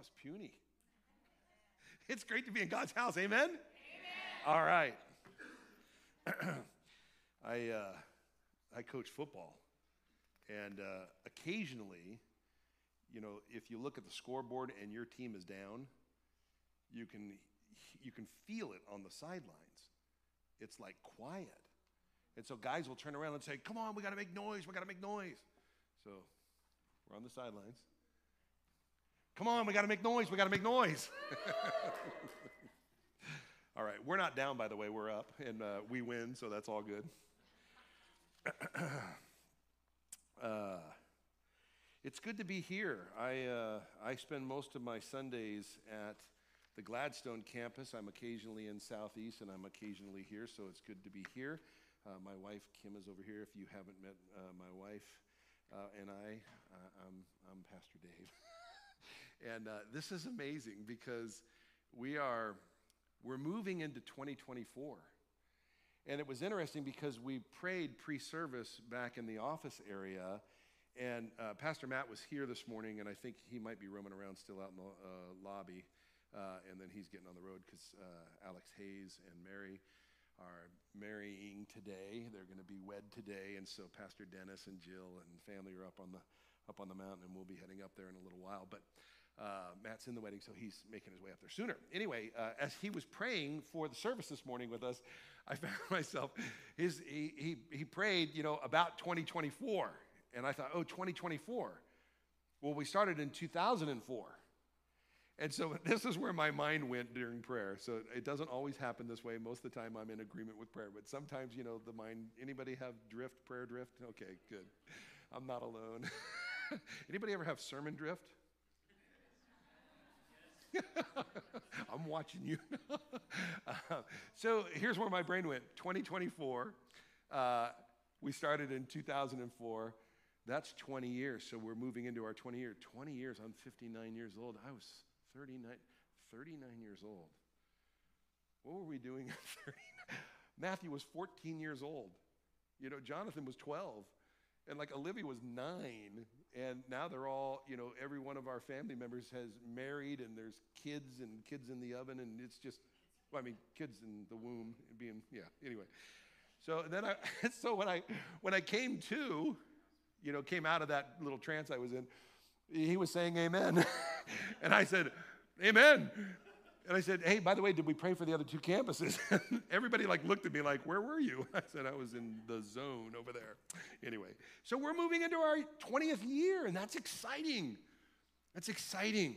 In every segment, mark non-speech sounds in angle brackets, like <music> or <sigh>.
was puny. <laughs> It's great to be in God's house. Amen? Amen. All right. <clears throat> I, uh, I coach football. And uh, occasionally, you know, if you look at the scoreboard and your team is down, you can, you can feel it on the sidelines. It's like quiet. And so guys will turn around and say, Come on, we got to make noise. We got to make noise. So we're on the sidelines. Come on, we got to make noise. We got to make noise. <laughs> all right, we're not down, by the way. We're up, and uh, we win, so that's all good. <clears throat> uh, it's good to be here. I, uh, I spend most of my Sundays at the Gladstone campus. I'm occasionally in Southeast, and I'm occasionally here, so it's good to be here. Uh, my wife, Kim, is over here. If you haven't met uh, my wife uh, and I, I'm, I'm Pastor Dave. <laughs> and uh, this is amazing because we are we're moving into 2024 and it was interesting because we prayed pre-service back in the office area and uh, pastor matt was here this morning and i think he might be roaming around still out in the uh, lobby uh, and then he's getting on the road because uh, alex hayes and mary are marrying today. They're going to be wed today and so pastor dennis and jill and family are up on the up on the mountain and we'll be heading up there in a little while. But uh, Matt's in the wedding, so he's making his way up there sooner. Anyway, uh, as he was praying for the service this morning with us, I <laughs> found myself, his, he, he, he prayed, you know, about 2024. And I thought, oh, 2024. Well, we started in 2004. And so <laughs> this is where my mind went during prayer. So it doesn't always happen this way. Most of the time I'm in agreement with prayer, but sometimes, you know, the mind, anybody have drift, prayer drift? Okay, good. I'm not alone. <laughs> anybody ever have sermon drift? <laughs> I'm watching you. uh, <laughs> so here's where my brain went 2024. Uh, we started in 2004. That's 20 years. So we're moving into our 20 years. 20 years. I'm 59 years old. I was 39, 39 years old. What were we doing at <laughs> 39? Matthew was 14 years old. You know, Jonathan was 12. And like Olivia was nine, and now they're all, you know, every one of our family members has married, and there's kids and kids in the oven, and it's just, well, I mean, kids in the womb being, yeah. Anyway, so then I, <laughs> so when I when I came to, you know, came out of that little trance I was in, he was saying Amen, <laughs> and I said, Amen. And I said, hey, by the way, did we pray for the other two campuses? <laughs> Everybody like looked at me like, where were you? <laughs> I said, I was in the zone over there. Anyway, so we're moving into our 20th year, and that's exciting. That's exciting.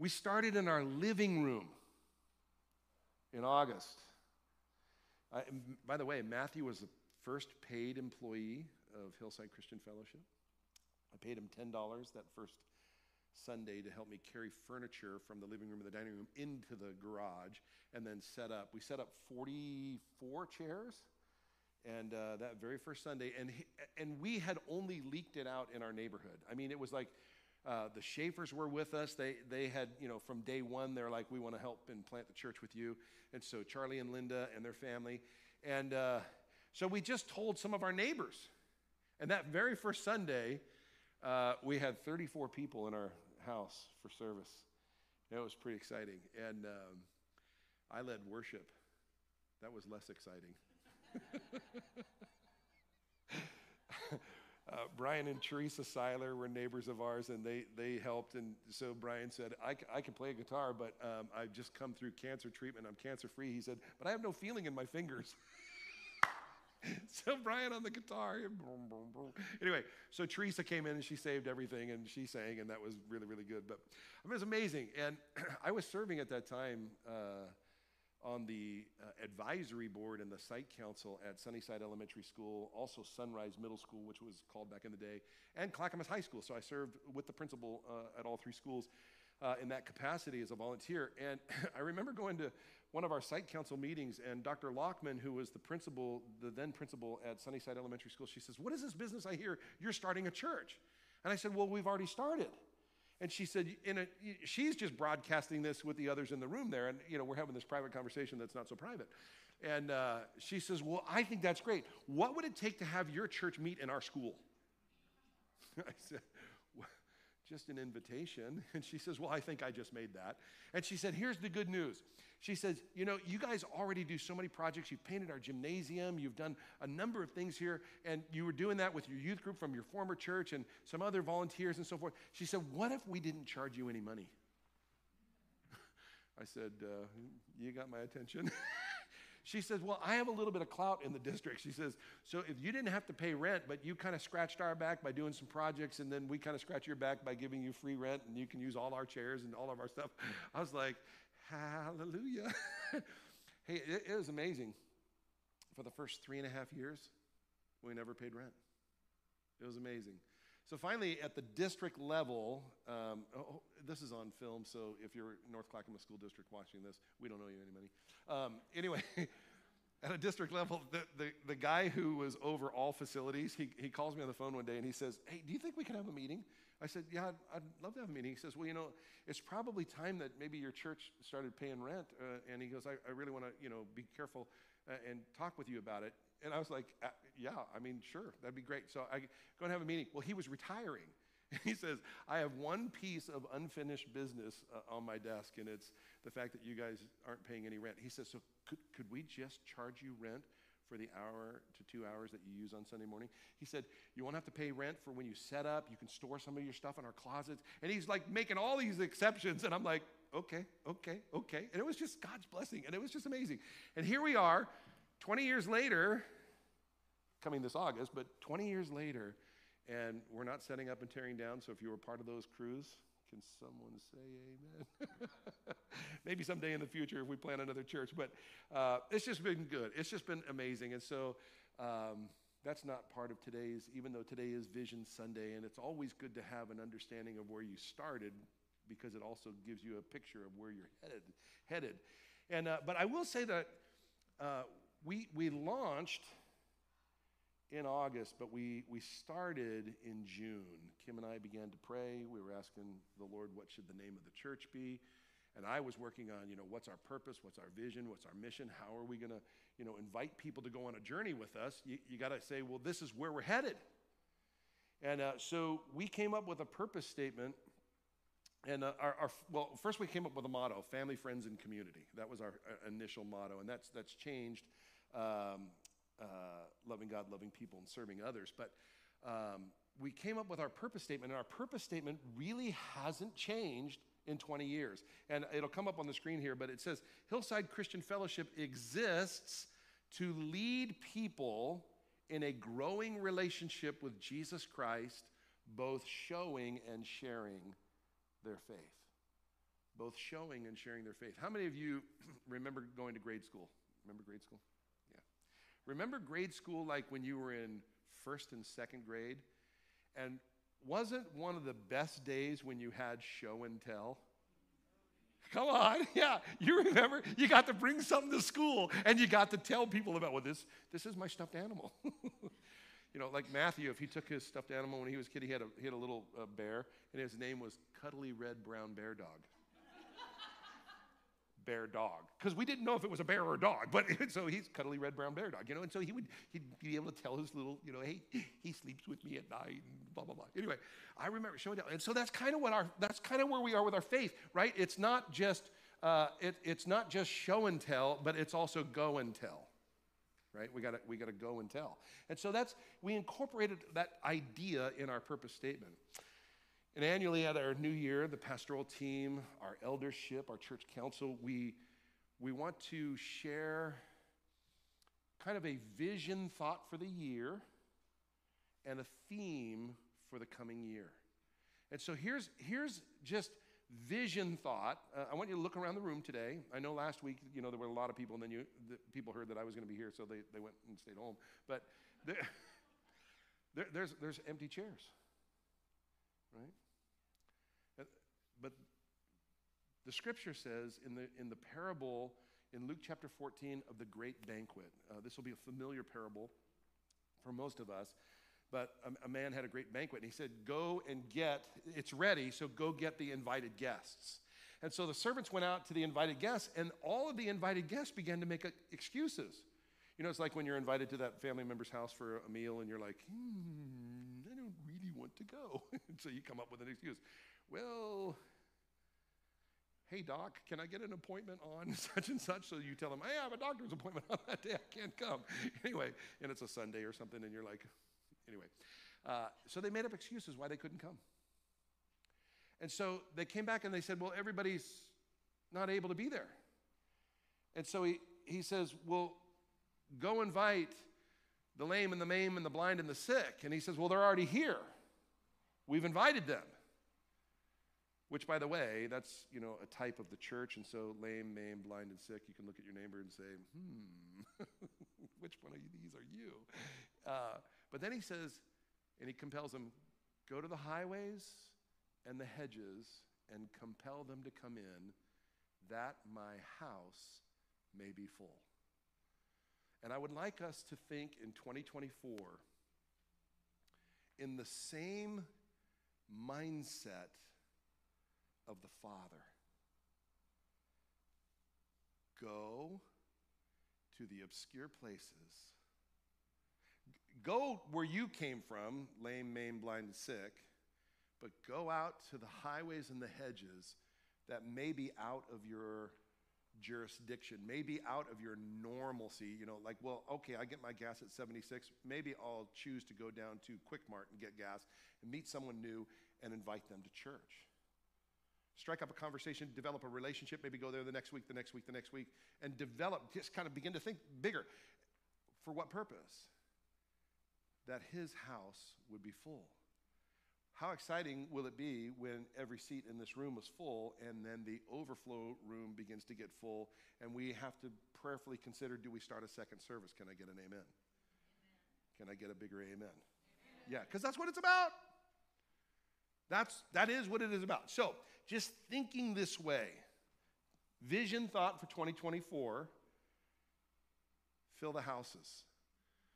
We started in our living room in August. I, by the way, Matthew was the first paid employee of Hillside Christian Fellowship. I paid him $10 that first Sunday to help me carry furniture from the living room and the dining room into the garage and then set up. We set up 44 chairs and uh, that very first Sunday, and, and we had only leaked it out in our neighborhood. I mean, it was like uh, the Schaefer's were with us. They, they had, you know, from day one, they're like, we want to help and plant the church with you. And so Charlie and Linda and their family. And uh, so we just told some of our neighbors. And that very first Sunday, uh, we had 34 people in our house for service. It was pretty exciting. And um, I led worship. That was less exciting. <laughs> uh, Brian and Teresa Seiler were neighbors of ours, and they, they helped. And so Brian said, I, I can play a guitar, but um, I've just come through cancer treatment. I'm cancer free. He said, but I have no feeling in my fingers. <laughs> <laughs> so Brian on the guitar. Anyway, so Teresa came in and she saved everything and she sang, and that was really, really good. But I it was amazing. And <clears throat> I was serving at that time uh, on the uh, advisory board and the site council at Sunnyside Elementary School, also Sunrise Middle School, which was called back in the day, and Clackamas High School. So I served with the principal uh, at all three schools. Uh, in that capacity as a volunteer. And <clears throat> I remember going to one of our site council meetings, and Dr. Lockman, who was the principal, the then principal at Sunnyside Elementary School, she says, What is this business I hear you're starting a church? And I said, Well, we've already started. And she said, in a, she's just broadcasting this with the others in the room there. And, you know, we're having this private conversation that's not so private. And uh, she says, Well, I think that's great. What would it take to have your church meet in our school? <laughs> I said, just an invitation. <laughs> And she says, Well, I think I just made that. And she said, Here's the good news. She says, You know, you guys already do so many projects. You've painted our gymnasium, you've done a number of things here, and you were doing that with your youth group from your former church and some other volunteers and so forth. She said, What if we didn't charge you any money? <laughs> I said, uh, You got my attention. <laughs> She says, Well, I have a little bit of clout in the district. She says, So if you didn't have to pay rent, but you kind of scratched our back by doing some projects, and then we kind of scratch your back by giving you free rent, and you can use all our chairs and all of our stuff. I was like, Hallelujah. <laughs> hey, it, it was amazing. For the first three and a half years, we never paid rent. It was amazing. So finally, at the district level, um, oh, oh, this is on film, so if you're North Clackamas School District watching this, we don't owe you any money. Um, anyway, <laughs> at a district level, the, the, the, guy who was over all facilities, he, he calls me on the phone one day and he says, Hey, do you think we can have a meeting? I said, Yeah, I'd, I'd love to have a meeting. He says, Well, you know, it's probably time that maybe your church started paying rent. Uh, and he goes, I, I really want to, you know, be careful uh, and talk with you about it. And I was like, uh, yeah, I mean, sure, that'd be great. So I go and have a meeting. Well, he was retiring. <laughs> he says, I have one piece of unfinished business uh, on my desk, and it's the fact that you guys aren't paying any rent. He says, So could, could we just charge you rent for the hour to two hours that you use on Sunday morning? He said, You won't have to pay rent for when you set up. You can store some of your stuff in our closets. And he's like making all these exceptions. And I'm like, Okay, okay, okay. And it was just God's blessing, and it was just amazing. And here we are, 20 years later, coming this August, but 20 years later, and we're not setting up and tearing down. So if you were part of those crews, can someone say amen? <laughs> Maybe someday in the future if we plant another church. But uh, it's just been good. It's just been amazing. And so um, that's not part of today's, even though today is Vision Sunday. And it's always good to have an understanding of where you started because it also gives you a picture of where you're headed. headed. And, uh, but I will say that uh, we, we launched in August, but we, we started in June. Kim and I began to pray. We were asking the Lord, what should the name of the church be? And I was working on, you know, what's our purpose? What's our vision? What's our mission? How are we going to, you know, invite people to go on a journey with us? You, you got to say, well, this is where we're headed. And uh, so we came up with a purpose statement. And uh, our, our, well, first we came up with a motto: family, friends, and community. That was our uh, initial motto, and that's that's changed um, uh, loving God, loving people, and serving others. But um, we came up with our purpose statement, and our purpose statement really hasn't changed in 20 years. And it'll come up on the screen here, but it says Hillside Christian Fellowship exists to lead people in a growing relationship with Jesus Christ, both showing and sharing their faith. Both showing and sharing their faith. How many of you <clears throat> remember going to grade school? Remember grade school? Remember grade school like when you were in first and second grade? And wasn't one of the best days when you had show and tell? Come on, <laughs> yeah. You remember you got to bring something to school and you got to tell people about, well, this, this is my stuffed animal. <laughs> you know, like Matthew, if he took his stuffed animal when he was a kid, he had a, he had a little uh, bear, and his name was Cuddly Red Brown Bear Dog bear dog. Because we didn't know if it was a bear or a dog but <laughs> so he's cuddly red brown bear dog you know and so he would he'd be able to tell his little you know hey he sleeps with me at night and blah blah blah. Anyway i remember showing that and so that's kind of what our that's kind of where we are with our faith right? It's not just uh, it, it's not just show and tell but it's also go and tell right? We got to we got to go and tell. And so that's we incorporated that idea in our purpose statement and annually at our new year, the pastoral team, our eldership, our church council, we, we want to share kind of a vision thought for the year and a theme for the coming year. And so here's, here's just vision thought. Uh, I want you to look around the room today. I know last week, you know, there were a lot of people, and then you, the people heard that I was going to be here, so they, they went and stayed home. But there, <laughs> there, there's, there's empty chairs, right? But the scripture says in the, in the parable in Luke chapter 14 of the great banquet, uh, this will be a familiar parable for most of us, but a, a man had a great banquet and he said, Go and get, it's ready, so go get the invited guests. And so the servants went out to the invited guests, and all of the invited guests began to make excuses. You know, it's like when you're invited to that family member's house for a meal and you're like, hmm, I don't really want to go. <laughs> so you come up with an excuse. Well, hey, doc, can I get an appointment on <laughs> such and such? So you tell them, hey, I have a doctor's appointment <laughs> on that day. I can't come. <laughs> Anyway, and it's a Sunday or something, and you're like, anyway. Uh, so they made up excuses why they couldn't come. And so they came back and they said, well, everybody's not able to be there. And so he, he says, well, go invite the lame and the maimed and the blind and the sick. And he says, well, they're already here. We've invited them. Which, by the way, that's you know a type of the church, and so lame, maimed, blind, and sick. You can look at your neighbor and say, "Hmm, <laughs> which one of these are you?" Uh, but then he says, and he compels them, "Go to the highways and the hedges and compel them to come in, that my house may be full." And I would like us to think in 2024 in the same mindset of the Father. Go to the obscure places. Go where you came from, lame, maimed, blind, and sick, but go out to the highways and the hedges that may be out of your jurisdiction, maybe out of your normalcy. You know, like, well, okay, I get my gas at 76. Maybe I'll choose to go down to Quick Mart and get gas and meet someone new and invite them to church. Strike up a conversation, develop a relationship, maybe go there the next week, the next week, the next week, and develop, just kind of begin to think bigger. For what purpose? That his house would be full. How exciting will it be when every seat in this room is full and then the overflow room begins to get full and we have to prayerfully consider do we start a second service? Can I get an amen? amen. Can I get a bigger amen? amen. Yeah, because that's what it's about. That's that is what it is about. So just thinking this way, vision thought for 2024, fill the houses.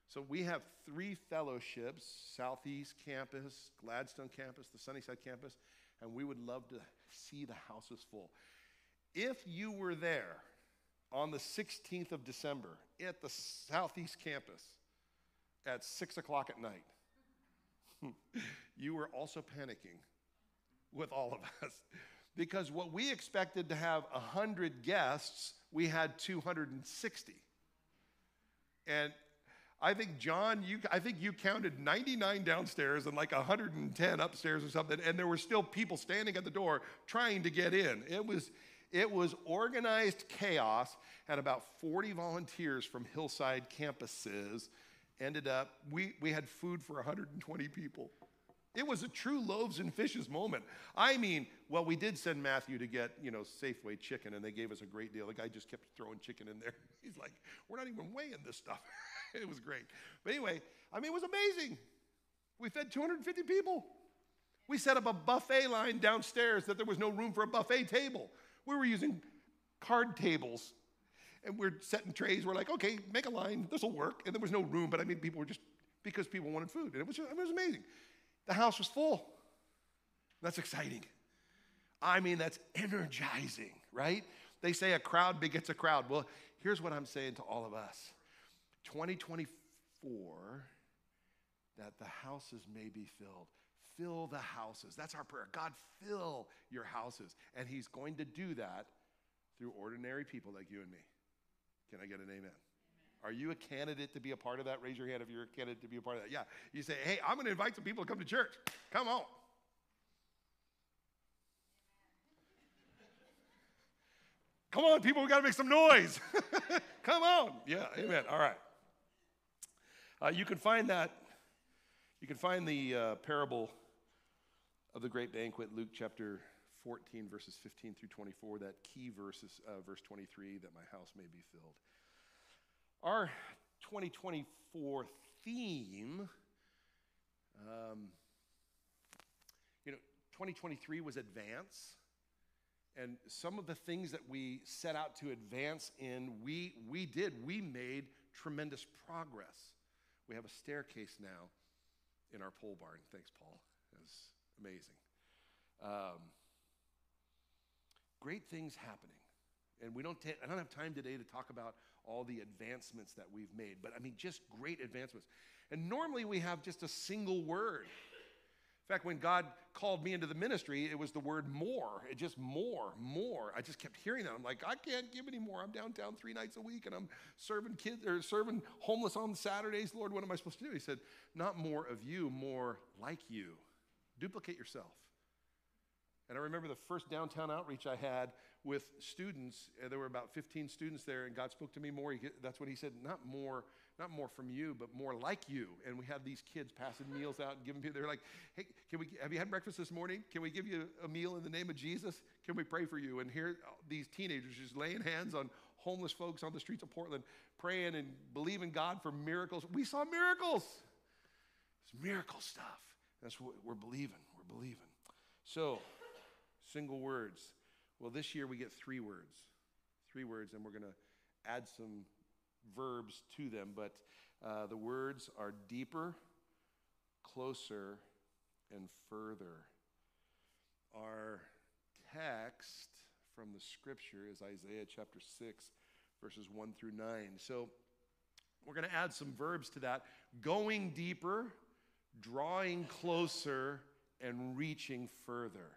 So we have three fellowships Southeast Campus, Gladstone Campus, the Sunnyside Campus, and we would love to see the houses full. If you were there on the 16th of December at the Southeast Campus at 6 o'clock at night, <laughs> you were also panicking with all of us because what we expected to have 100 guests, we had 260. And I think John, you I think you counted 99 downstairs and like 110 upstairs or something, and there were still people standing at the door trying to get in. It was it was organized chaos, and about 40 volunteers from Hillside campuses ended up. We we had food for 120 people. It was a true loaves and fishes moment. I mean, well, we did send Matthew to get, you know, Safeway chicken, and they gave us a great deal. The guy just kept throwing chicken in there. <laughs> He's like, we're not even weighing this stuff. <laughs> it was great. But anyway, I mean, it was amazing. We fed 250 people. We set up a buffet line downstairs that there was no room for a buffet table. We were using card tables and we're setting trays. We're like, okay, make a line. This will work. And there was no room, but I mean, people were just because people wanted food. And it was, it was amazing. The house was full. That's exciting. I mean, that's energizing, right? They say a crowd begets a crowd. Well, here's what I'm saying to all of us 2024, that the houses may be filled. Fill the houses. That's our prayer. God, fill your houses. And He's going to do that through ordinary people like you and me. Can I get an amen? Are you a candidate to be a part of that? Raise your hand if you're a candidate to be a part of that. Yeah. You say, hey, I'm going to invite some people to come to church. Come on. Come on, people, we got to make some noise. <laughs> come on. Yeah, amen. All right. Uh, you can find that, you can find the uh, parable of the great banquet, Luke chapter 14, verses 15 through 24, that key verse uh, verse 23, that my house may be filled. Our 2024 theme, um, you know, 2023 was advance. And some of the things that we set out to advance in, we, we did. We made tremendous progress. We have a staircase now in our pole barn. Thanks, Paul. That's amazing. Um, great things happening. And we don't ta- I don't have time today to talk about all the advancements that we've made, but I mean, just great advancements. And normally we have just a single word. In fact, when God called me into the ministry, it was the word more. It just more, more. I just kept hearing that. I'm like, I can't give any more. I'm downtown three nights a week and I'm serving kids or serving homeless on Saturdays. Lord, what am I supposed to do? He said, Not more of you, more like you. Duplicate yourself. And I remember the first downtown outreach I had with students. Uh, there were about 15 students there, and God spoke to me more. That's what He said, not more not more from you, but more like you. And we had these kids passing meals out and giving people, they're like, hey, can we, have you had breakfast this morning? Can we give you a meal in the name of Jesus? Can we pray for you? And here, uh, these teenagers just laying hands on homeless folks on the streets of Portland, praying and believing God for miracles. We saw miracles. It's miracle stuff. That's what we're believing. We're believing. So, single words. Well, this year we get three words. Three words, and we're going to add some verbs to them, but uh, the words are deeper, closer, and further. Our text from the scripture is Isaiah chapter 6, verses 1 through 9. So we're going to add some verbs to that going deeper, drawing closer, and reaching further.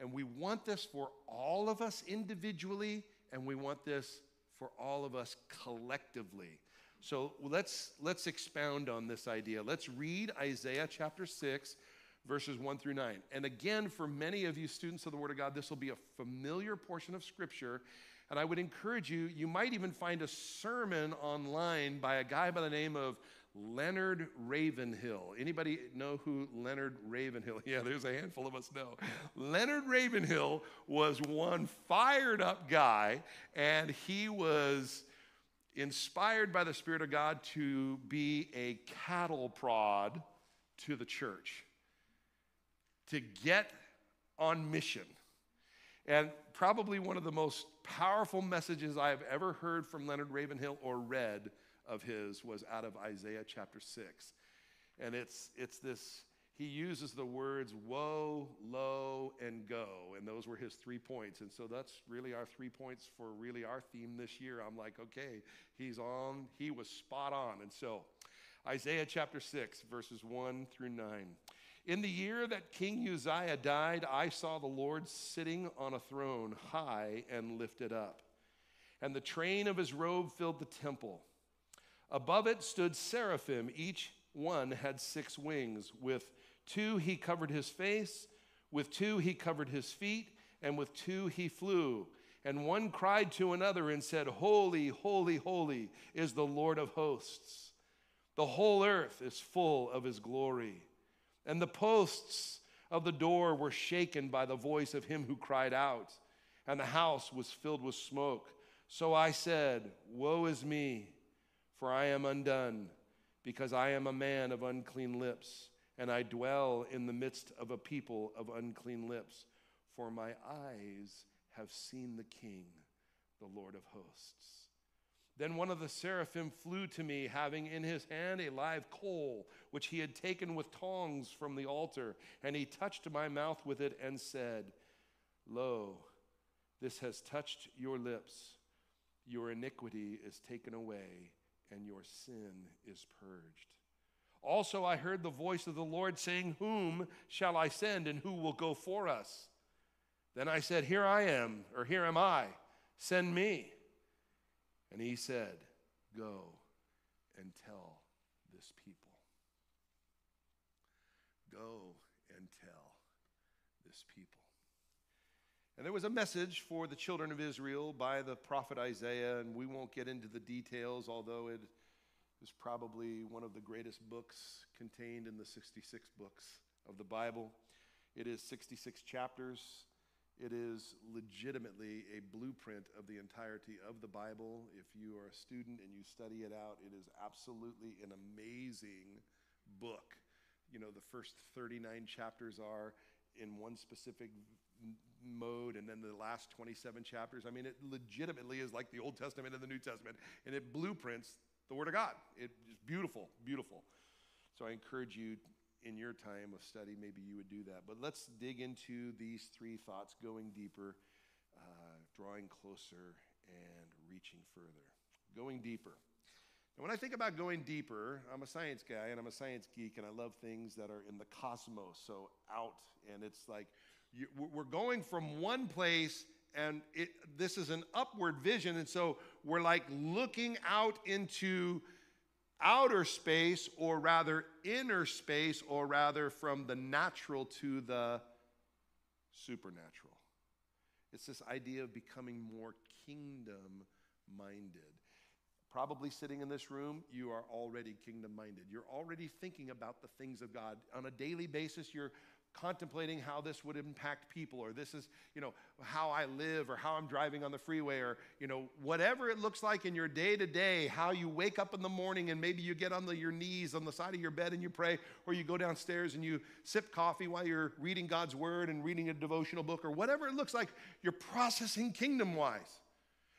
And we want this for all of us individually, and we want this for all of us collectively. So let's, let's expound on this idea. Let's read Isaiah chapter 6, verses 1 through 9. And again, for many of you students of the Word of God, this will be a familiar portion of Scripture. And I would encourage you, you might even find a sermon online by a guy by the name of Leonard Ravenhill. Anybody know who Leonard Ravenhill? <laughs> Yeah, there's a handful of us know. Leonard Ravenhill was one fired up guy, and he was inspired by the Spirit of God to be a cattle prod to the church, to get on mission. And probably one of the most powerful messages I have ever heard from Leonard Ravenhill or read of his was out of Isaiah chapter 6. And it's, it's this, he uses the words woe, lo, and go. And those were his three points. And so that's really our three points for really our theme this year. I'm like, okay, he's on, he was spot on. And so Isaiah chapter 6, verses 1 through 9. In the year that King Uzziah died, I saw the Lord sitting on a throne, high and lifted up. And the train of his robe filled the temple. Above it stood seraphim. Each one had six wings. With two he covered his face, with two he covered his feet, and with two he flew. And one cried to another and said, Holy, holy, holy is the Lord of hosts. The whole earth is full of his glory. And the posts of the door were shaken by the voice of him who cried out, and the house was filled with smoke. So I said, Woe is me! For I am undone, because I am a man of unclean lips, and I dwell in the midst of a people of unclean lips. For my eyes have seen the King, the Lord of hosts. Then one of the seraphim flew to me, having in his hand a live coal, which he had taken with tongs from the altar, and he touched my mouth with it and said, Lo, this has touched your lips. Your iniquity is taken away and your sin is purged. Also, I heard the voice of the Lord saying, Whom shall I send, and who will go for us? Then I said, Here I am, or here am I, send me. And he said, Go and tell this people. Go and tell this people. And there was a message for the children of Israel by the prophet Isaiah, and we won't get into the details, although it is probably one of the greatest books contained in the 66 books of the Bible. It is 66 chapters. It is legitimately a blueprint of the entirety of the Bible. If you are a student and you study it out, it is absolutely an amazing book. You know, the first 39 chapters are in one specific mode and then the last 27 chapters. I mean, it legitimately is like the Old Testament and the New Testament, and it blueprints the Word of God. It's beautiful, beautiful. So I encourage you in your time of study, maybe you would do that. But let's dig into these three thoughts, going deeper, uh, drawing closer, and reaching further. Going deeper. And when I think about going deeper, I'm a science guy and I'm a science geek and I love things that are in the cosmos, so out. And it's like you, we're going from one place and it, this is an upward vision. And so we're like looking out into outer space, or rather inner space, or rather from the natural to the supernatural. It's this idea of becoming more kingdom minded. Probably sitting in this room, you are already kingdom minded. You're already thinking about the things of God. On a daily basis, you're contemplating how this would impact people or this is you know how i live or how i'm driving on the freeway or you know whatever it looks like in your day to day how you wake up in the morning and maybe you get on the, your knees on the side of your bed and you pray or you go downstairs and you sip coffee while you're reading god's word and reading a devotional book or whatever it looks like you're processing kingdom wise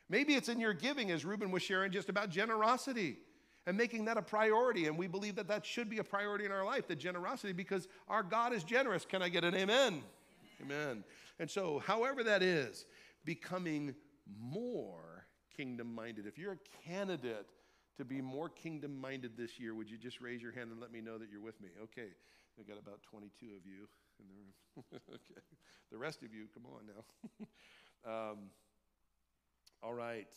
maybe it's in your giving as reuben was sharing just about generosity and making that a priority. And we believe that that should be a priority in our life, the generosity, because our God is generous. Can I get an amen? Amen. And so, however that is, becoming more kingdom minded. If you're a candidate to be more kingdom minded this year, would you just raise your hand and let me know that you're with me? Okay. I've got about 22 of you in the room. <laughs> okay. The rest of you, come on now. <laughs> um, all right.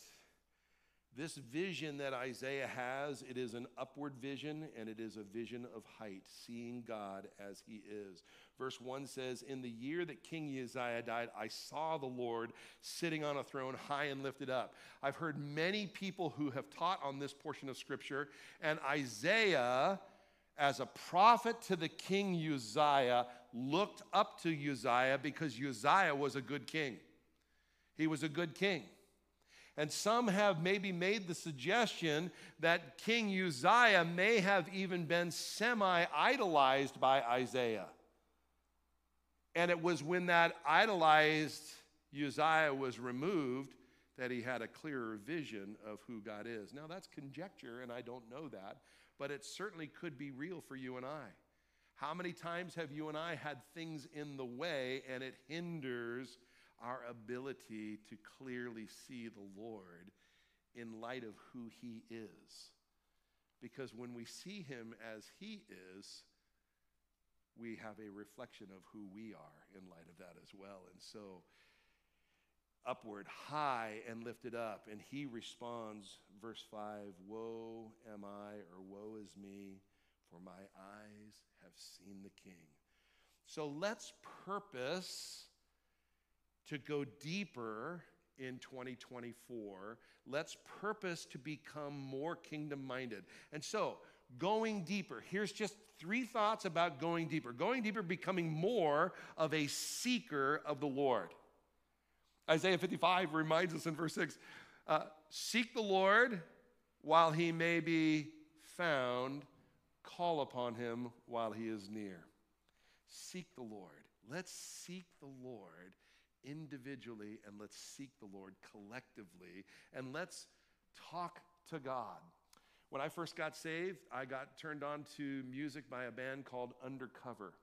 This vision that Isaiah has, it is an upward vision and it is a vision of height, seeing God as he is. Verse 1 says, In the year that King Uzziah died, I saw the Lord sitting on a throne high and lifted up. I've heard many people who have taught on this portion of scripture, and Isaiah, as a prophet to the king Uzziah, looked up to Uzziah because Uzziah was a good king. He was a good king. And some have maybe made the suggestion that King Uzziah may have even been semi idolized by Isaiah. And it was when that idolized Uzziah was removed that he had a clearer vision of who God is. Now, that's conjecture, and I don't know that, but it certainly could be real for you and I. How many times have you and I had things in the way and it hinders our ability to clearly see the Lord in light of who He is. Because when we see Him as He is, we have a reflection of who we are in light of that as well. And so, upward, high, and lifted up. And He responds, verse 5 Woe am I, or woe is me, for my eyes have seen the King. So let's purpose to go deeper in 2024. Let's purpose to become more kingdom minded. And so, going deeper, here's just three thoughts about going deeper. Going deeper, becoming more of a seeker of the Lord. Isaiah 55 reminds us in verse 6 uh, Seek the Lord while he may be found, call upon him while he is near. Seek the Lord. Let's seek the Lord individually and let's seek the Lord collectively and let's talk to God. When I first got saved, I got turned on to music by a band called Undercover.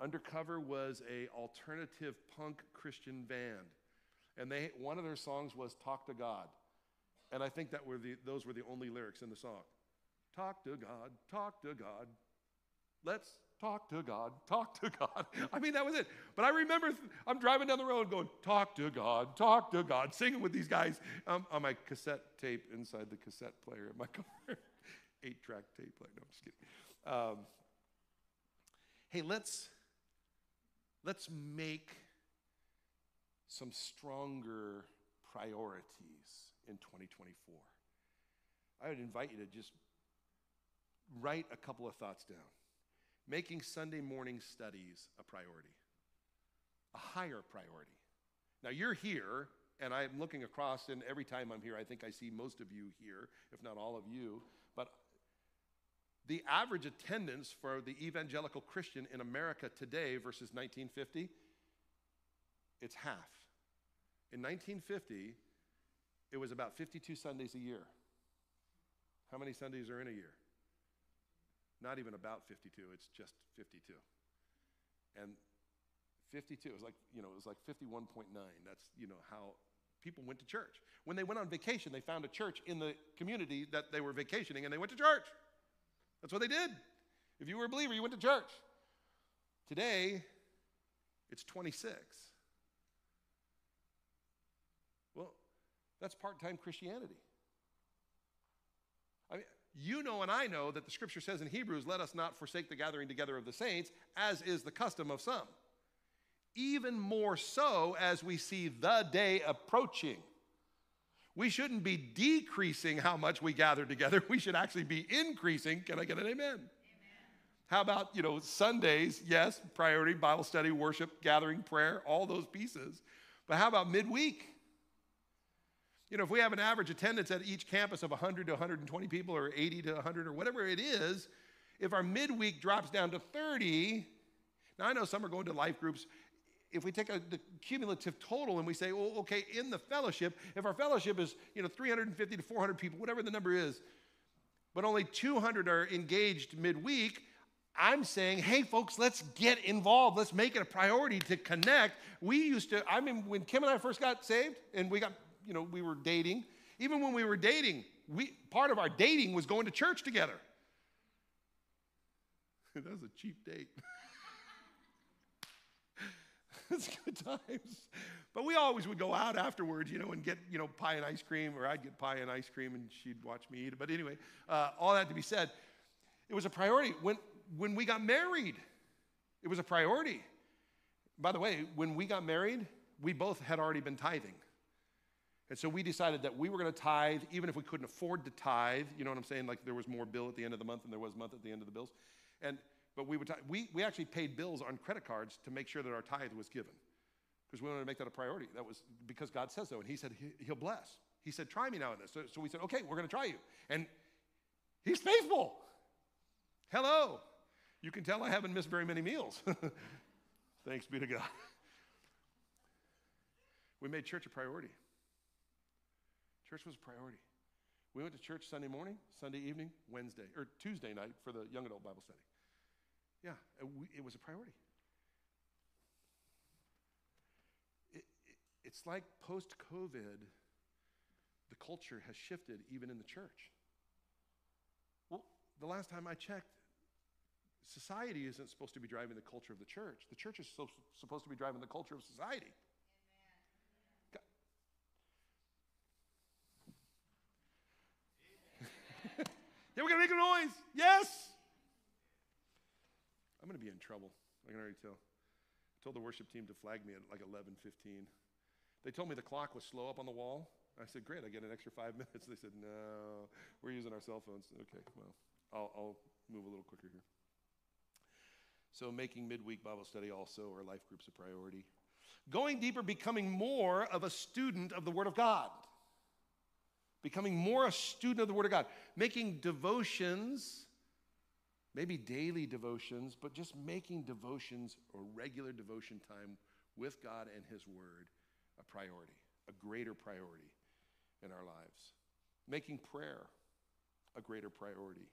Undercover was a alternative punk Christian band. And they one of their songs was Talk to God. And I think that were the, those were the only lyrics in the song. Talk to God, talk to God. Let's talk to God, talk to God. <laughs> I mean, that was it. But I remember I'm driving down the road going, talk to God, talk to God, singing with these guys um, on my cassette tape inside the cassette player in my <laughs> car. Eight track tape player. No, I'm just kidding. Um, hey, let's, let's make some stronger priorities in 2024. I would invite you to just write a couple of thoughts down making Sunday morning studies a priority, a higher priority. Now, you're here, and I'm looking across, and every time I'm here, I think I see most of you here, if not all of you. But the average attendance for the evangelical Christian in America today versus 1950, it's half. In 1950, it was about 52 Sundays a year. How many Sundays are in a year? Not even about 52, it's just 52. And 52 it was like, you know, it was like 51.9. That's, you know, how people went to church. When they went on vacation, they found a church in the community that they were vacationing and they went to church. That's what they did. If you were a believer, you went to church. Today, it's 26. Well, that's part time Christianity. You know and I know that the scripture says in Hebrews, let us not forsake the gathering together of the saints, as is the custom of some. Even more so as we see the day approaching. We shouldn't be decreasing how much we gather together. <laughs> We should actually be increasing. Can I get an amen? amen? How about, you know, Sundays? Yes, priority, Bible study, worship, gathering, prayer, all those pieces. But how about midweek? You know, if we have an average attendance at each campus of 100 to 120 people or 80 to 100 or whatever it is, if our midweek drops down to 30, now I know some are going to life groups. If we take a, the cumulative total and we say, well, okay, in the fellowship, if our fellowship is, you know, 350 to 400 people, whatever the number is, but only 200 are engaged midweek, I'm saying, hey, folks, let's get involved. Let's make it a priority to connect. We used to, I mean, when Kim and I first got saved and we got you know, we were dating. Even when we were dating, we, part of our dating was going to church together. <laughs> that was a cheap date. <laughs> it's good times. But we always would go out afterwards, you know, and get, you know, pie and ice cream, or I'd get pie and ice cream and she'd watch me eat it. But anyway, uh, all that to be said, it was a priority. When, when we got married, it was a priority. By the way, when we got married, we both had already been tithing. And so we decided that we were going to tithe, even if we couldn't afford to tithe. You know what I'm saying? Like there was more bill at the end of the month than there was month at the end of the bills. And but we would tithe. we we actually paid bills on credit cards to make sure that our tithe was given, because we wanted to make that a priority. That was because God says so, and He said he, will bless. He said, "Try me now in this." So, so we said, "Okay, we're going to try you," and He's faithful. Hello, you can tell I haven't missed very many meals. <laughs> Thanks be to God. We made church a priority. Church was a priority. We went to church Sunday morning, Sunday evening, Wednesday, or Tuesday night for the young adult Bible study. Yeah, it, was a priority. It, it, it's like post COVID, the culture has shifted even in the church. Well, the last time I checked, society isn't supposed to be driving the culture of the church. The church is so, supposed to be driving the culture of society. Yeah, we're going to make a noise. Yes. I'm going to be in trouble. I can already tell. I told the worship team to flag me at like 11:15. They told me the clock was slow up on the wall. I said, "Great, I get an extra five <laughs> minutes." They said, "No, we're using our cell phones." Okay, well, I'll, I'll move a little quicker here. So, making midweek Bible study also, or life groups, a priority. Going deeper, becoming more of a student of the Word of God becoming more a student of the Word of God, making devotions, maybe daily devotions, but just making devotions or regular devotion time with God and His Word a priority, a greater priority in our lives. Making prayer a greater priority.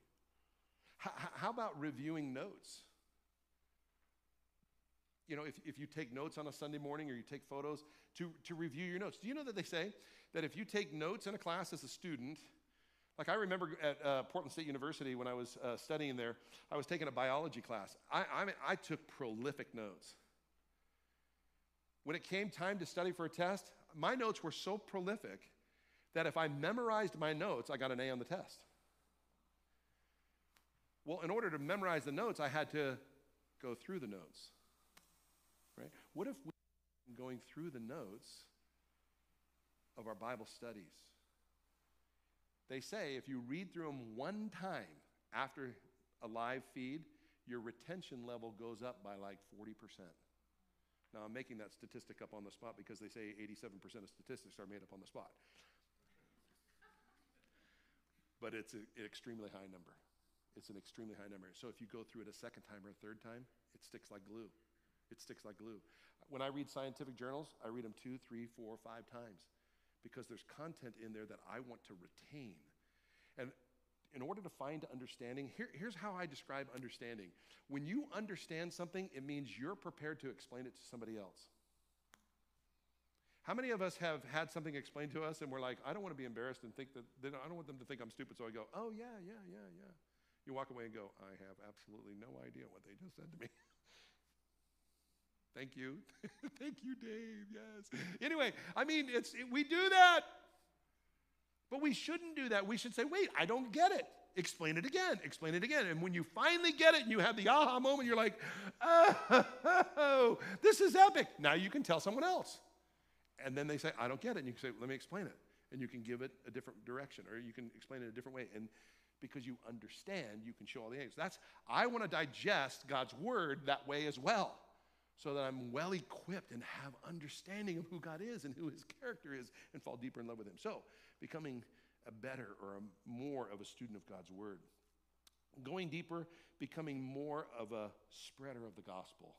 H- how about reviewing notes? You know, if, if you take notes on a Sunday morning or you take photos, to, to review your notes. Do you know that they say that if you take notes in a class as a student, like I remember at uh, Portland State University when I was uh, studying there, I was taking a biology class. I, I, mean, I took prolific notes. When it came time to study for a test, my notes were so prolific that if I memorized my notes, I got an A on the test. Well, in order to memorize the notes, I had to go through the notes. Right? What if we going through the notes of our Bible studies. They say if you read through them one time after a live feed, your retention level goes up by like 40%. Now, I'm making that statistic up on the spot because they say 87% of statistics are made up on the spot. but it's an extremely high number. It's an extremely high number. So if you go through it a second time or a third time, it sticks like glue. It sticks like glue. When I read scientific journals, I read them two, three, four, five times because there's content in there that I want to retain. And in order to find understanding, here, here's how I describe understanding. When you understand something, it means you're prepared to explain it to somebody else. How many of us have had something explained to us and we're like, I don't want to be embarrassed and think that, I don't want them to think I'm stupid, so I go, oh, yeah, yeah, yeah, yeah. You walk away and go, I have absolutely no idea what they just said to me. <laughs> Thank you. <laughs> Thank you, Dave. Yes. Anyway, I mean, it's, it, we do that. But we shouldn't do that. We should say, wait, I don't get it. Explain it again. Explain it again. And when you finally get it and you have the aha moment, you're like, oh, this is epic. Now you can tell someone else. And then they say, I don't get it. And you can say, let me explain it. And you can give it a different direction or you can explain it a different way. And because you understand, you can show all the angles. That's, I want to digest God's word that way as well so that I'm well equipped and have understanding of who God is and who his character is and fall deeper in love with him. So, becoming a better or a more of a student of God's word. Going deeper, becoming more of a spreader of the gospel.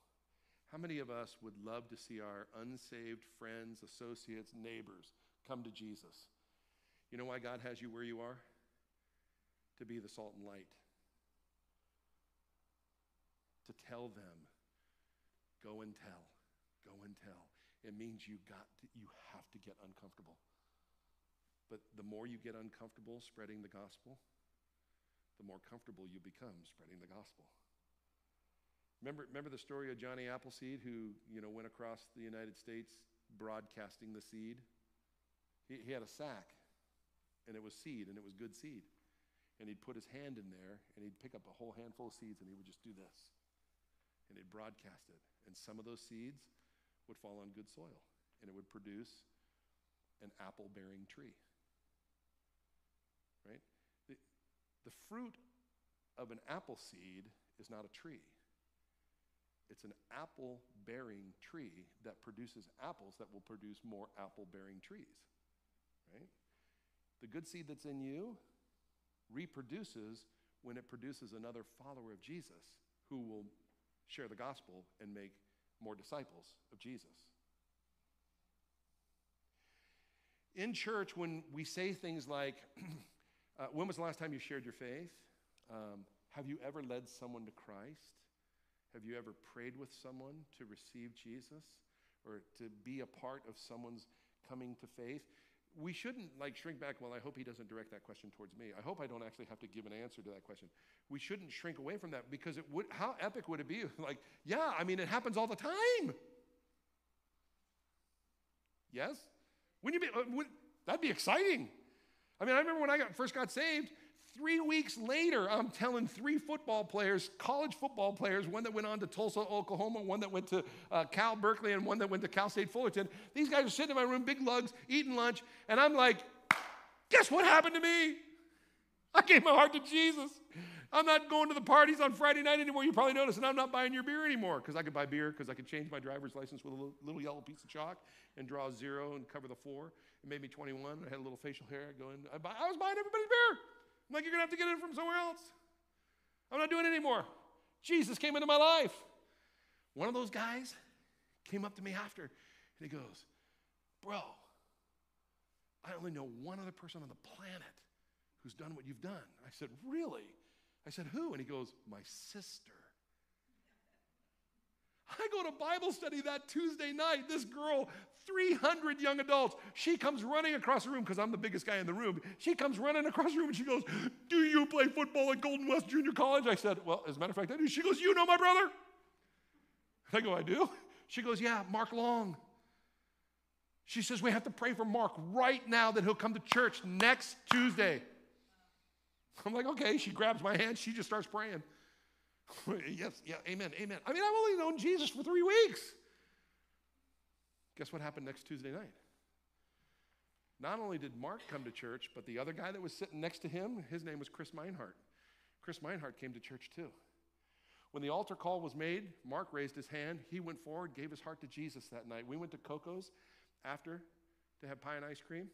How many of us would love to see our unsaved friends, associates, neighbors come to Jesus? You know why God has you where you are? To be the salt and light. To tell them Go and tell. Go and tell. It means you got to, you have to get uncomfortable. But the more you get uncomfortable spreading the gospel, the more comfortable you become spreading the gospel. Remember, remember the story of Johnny Appleseed who, you know, went across the United States broadcasting the seed? He, he had a sack, and it was seed, and it was good seed. And he'd put his hand in there, and he'd pick up a whole handful of seeds, and he would just do this. And he'd broadcast it. And some of those seeds would fall on good soil and it would produce an apple bearing tree. Right? The, the fruit of an apple seed is not a tree. It's an apple bearing tree that produces apples that will produce more apple bearing trees. Right? The good seed that's in you reproduces when it produces another follower of Jesus who will share the gospel and make more disciples of Jesus. In church, when we say things like, <clears throat> uh, When was the last time you shared your faith? Um, have you ever led someone to Christ? Have you ever prayed with someone to receive Jesus or to be a part of someone's coming to faith? We shouldn't like shrink back well i hope he doesn't direct that question towards me. I hope i don't actually have to give an answer to that question. We shouldn't shrink away from that because it would how epic would it be? <laughs> Like yeah i mean it happens all the time. Yes? Wouldn't you be uh, would, that'd be exciting. I mean i remember when i got, first got saved Three weeks later, I'm telling three football players, college football players, one that went on to Tulsa, Oklahoma, one that went to uh, Cal Berkeley, and one that went to Cal State Fullerton. These guys are sitting in my room, big lugs, eating lunch, and I'm like, guess what happened to me? I gave my heart to Jesus. I'm not going to the parties on Friday night anymore. You probably noticed, and I'm not buying your beer anymore because I could buy beer because I could change my driver's license with a little, little, yellow piece of chalk and draw a zero and cover the four. It made me 21. I had a little facial hair going. I, buy, I was buying everybody's beer. I'm like, you're going to have to get it from somewhere else. I'm not doing it anymore. Jesus came into my life. One of those guys came up to me after and he goes, Bro, I only know one other person on the planet who's done what you've done. I said, Really? I said, Who? And he goes, My sister. I go to Bible study that Tuesday night. This girl 300 young adults. She comes running across the room because I'm the biggest guy in the room. She comes running across the room and she goes, Do you play football at Golden West Junior College? I said, Well, as a matter of fact, I do. She goes, You know my brother? I go, I do. She goes, Yeah, Mark Long. She says, We have to pray for Mark right now that he'll come to church next Tuesday. I'm like, Okay. She grabs my hand. She just starts praying. <laughs> yes, yeah, amen, amen. I mean, I've only known Jesus for three weeks. Guess what happened next Tuesday night? Not only did Mark come to church, but the other guy that was sitting next to him, his name was Chris Meinhardt. Chris Meinhardt came to church too. When the altar call was made, Mark raised his hand. He went forward, gave his heart to Jesus that night. We went to Coco's after to have pie and ice cream.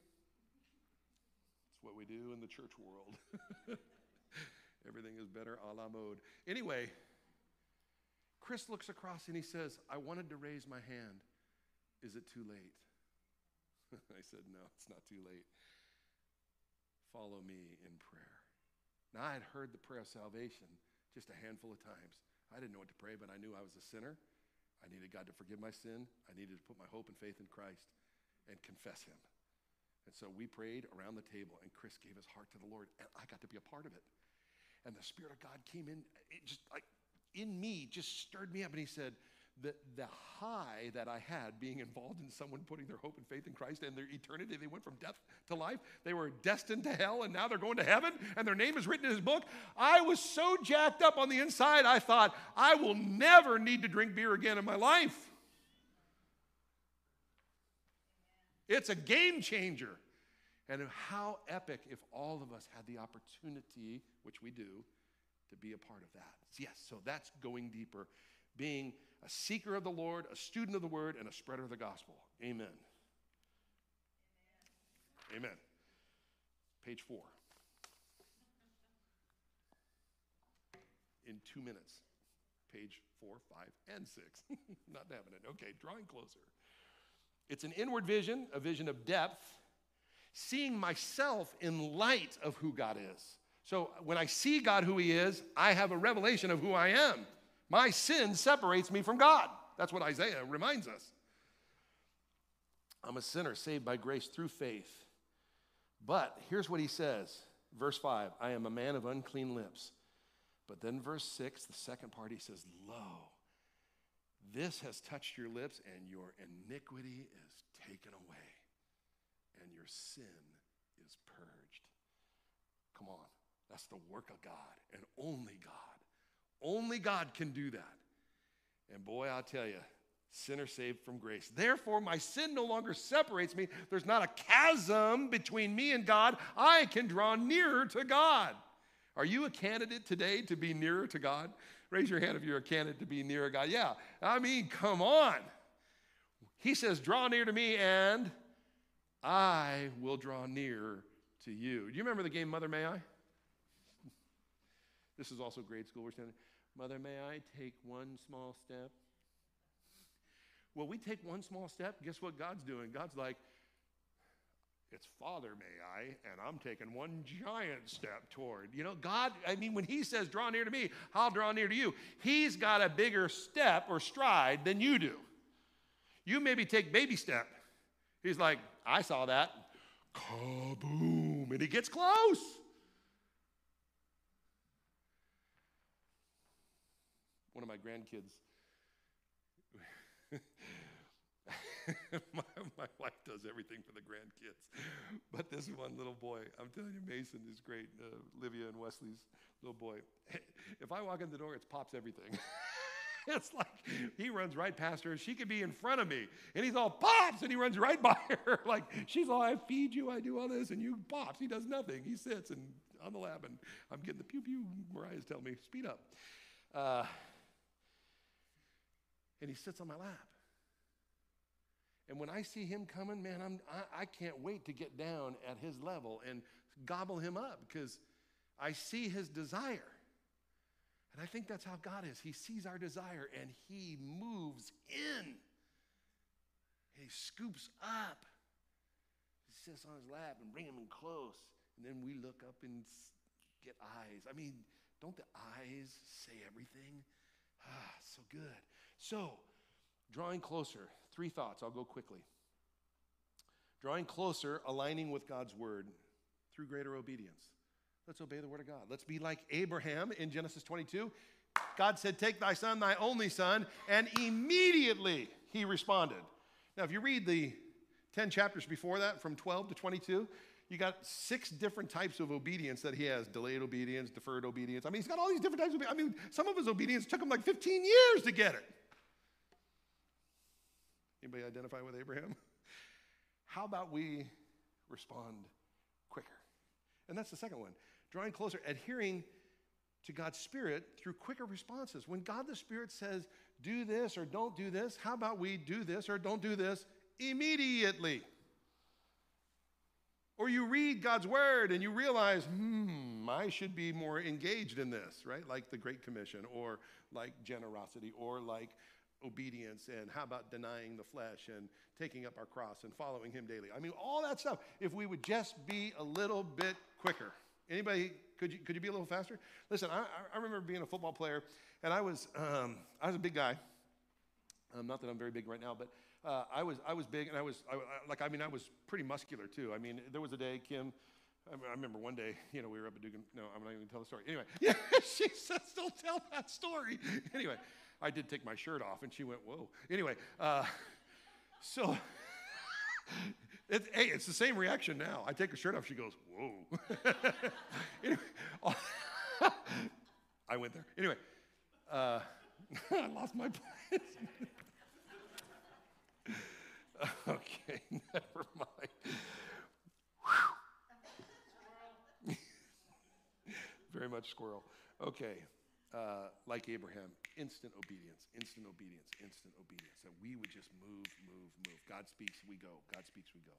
That's what we do in the church world. <laughs> Everything is better a la mode. Anyway, Chris looks across and he says, I wanted to raise my hand. Is it too late? <laughs> I said, No, it's not too late. Follow me in prayer. Now, I had heard the prayer of salvation just a handful of times. I didn't know what to pray, but I knew I was a sinner. I needed God to forgive my sin. I needed to put my hope and faith in Christ. and confess him. And so we prayed around the table, and Chris gave his heart to the Lord, and I got to be a part of it. And the Spirit of God came in, it just like in me, just stirred me up, and he said, the, the high that I had being involved in someone putting their hope and faith in Christ and their eternity, they went from death to life. They were destined to hell and now they're going to heaven and their name is written in his book. I was so jacked up on the inside, I thought, I will never need to drink beer again in my life. It's a game changer. And how epic if all of us had the opportunity, which we do, to be a part of that. Yes, so that's going deeper, being a seeker of the Lord, a student of the word, and a spreader of the gospel. Amen. Amen. Amen. Page four. In two minutes. Page four, five, and six. <laughs> Not having it. Okay, drawing closer. It's an inward vision, a vision of depth, seeing myself in light of who God is. So when I see God who He is, I have a revelation of who I am. My sin separates me from God. That's what Isaiah reminds us. I'm a sinner saved by grace through faith. But here's what he says, verse 5 I am a man of unclean lips. But then, verse 6, the second part, he says, Lo, this has touched your lips, and your iniquity is taken away, and your sin is purged. Come on, that's the work of God, and only God. Only God can do that. And boy, I'll tell you, sinner saved from grace. Therefore, my sin no longer separates me. There's not a chasm between me and God. I can draw nearer to God. Are you a candidate today to be nearer to God? Raise your hand if you're a candidate to be nearer God. Yeah, I mean, come on. He says, Draw near to me, and I will draw near to you. Do you remember the game Mother May I? <laughs> This is also grade school. We're standing. Mother, may I take one small step? Well, we take one small step. Guess what God's doing? God's like, it's Father, may I, and I'm taking one giant step toward. You know, God, I mean, when He says, draw near to me, I'll draw near to you, He's got a bigger step or stride than you do. You maybe take baby step. He's like, I saw that. Kaboom. And He gets close. one of my grandkids. <laughs> my, my, wife does everything for the grandkids. But this one little boy, I'm telling you, Mason is great. Uh, Livia and Wesley's little boy. <laughs> If I walk in the door, it's pops everything. <laughs> <laughs> it's like he runs right past her. She could be in front of me, and he's all pops, and he runs right by <laughs> her. like she's all, I feed you, I do all this, and you pops. He does nothing. He sits and on the lap, and I'm getting the pew pew. Mariah's telling me, speed up. Uh, and he sits on my lap. And when I see him coming, man, I'm, I, I can't wait to get down at his level and gobble him up because I see his desire. And I think that's how God is. He sees our desire and he moves in. He scoops up. He sits on his lap and bring him in close. And then we look up and get eyes. I mean, don't the eyes say everything? Ah, so good. So, drawing closer, three thoughts. I'll go quickly. Drawing closer, aligning with God's word through greater obedience. Let's obey the word of God. Let's be like Abraham in Genesis 22. God said, Take thy son, thy only son, and immediately he responded. Now, if you read the 10 chapters before that, from 12 to 22, you got six different types of obedience that he has delayed obedience, deferred obedience. I mean, he's got all these different types of I mean, some of his obedience took him like 15 years to get it. Anybody identify with Abraham? How about we respond quicker? And that's the second one drawing closer, adhering to God's Spirit through quicker responses. When God the Spirit says, do this or don't do this, how about we do this or don't do this immediately? Or you read God's word and you realize, hmm, I should be more engaged in this, right? Like the Great Commission, or like generosity, or like obedience and how about denying the flesh and taking up our cross and following him daily i mean all that stuff if we would just be a little bit quicker anybody could you, could you be a little faster listen i, I remember being a football player and i was um, i was a big guy um, not that i'm very big right now but uh, I was I was big, and I was I, I- like I mean I was pretty muscular too. I mean there was a day Kim. I I remember one day, you know, we were up at Dugan. No, I'm not even gonna tell the story. Anyway, <laughs> yeah, she says, "Don't tell that story." <laughs> Anyway, I did take my shirt off, and she went, "Whoa." Anyway, uh, <laughs> so it, hey, it's the same reaction now. I take her shirt off, she goes, "Whoa." <laughs> anyway, <laughs> I went there. Anyway, uh, <laughs> I lost my place. okay, never mind. Very much squirrel. Okay, uh, like Abraham, instant obedience, instant obedience, instant obedience. That we would just move, move, move. God speaks, we go. God speaks, we go.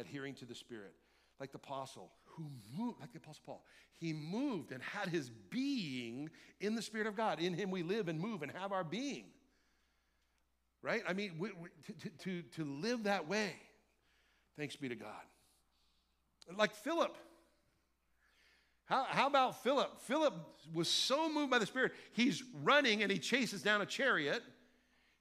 Adhering to the Spirit, like the apostle who moved, like the apostle Paul, he moved and had his being in the Spirit of God. In him we live and move and have our being right? I mean, we, we, to, to, to live that way, thanks be to God. Like Philip. How, how about Philip? Philip was so moved by the Spirit, he's running and he chases down a chariot.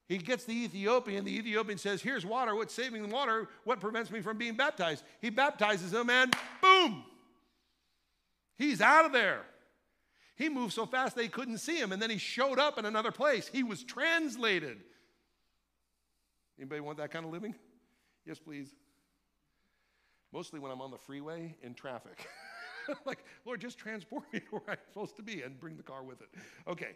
He gets the Ethiopian. The Ethiopian says, Here's water. What's saving the water? What prevents me from being baptized? He baptizes him, and boom! He's out of there. He moved so fast they couldn't see him, and then he showed up in another place. He was translated. Anybody want that kind of living? Yes, please. Mostly when I'm on the freeway in traffic. <laughs> <laughs> like, Lord, just transport me <laughs> to where I'm supposed to be and bring the car with it. Okay.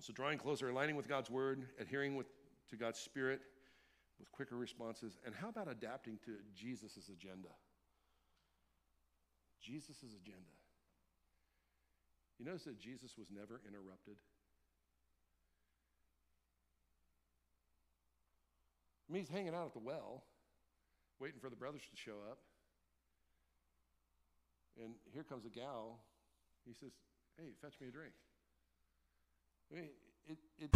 So drawing closer, aligning with God's word, adhering with, to God's spirit with quicker responses. And how about adapting to Jesus' agenda? Jesus' agenda. You notice that Jesus was never interrupted? I mean, he's hanging out at the well, waiting for the brothers to show up. And here comes a gal. He says, Hey, fetch me a drink. I mean, it, it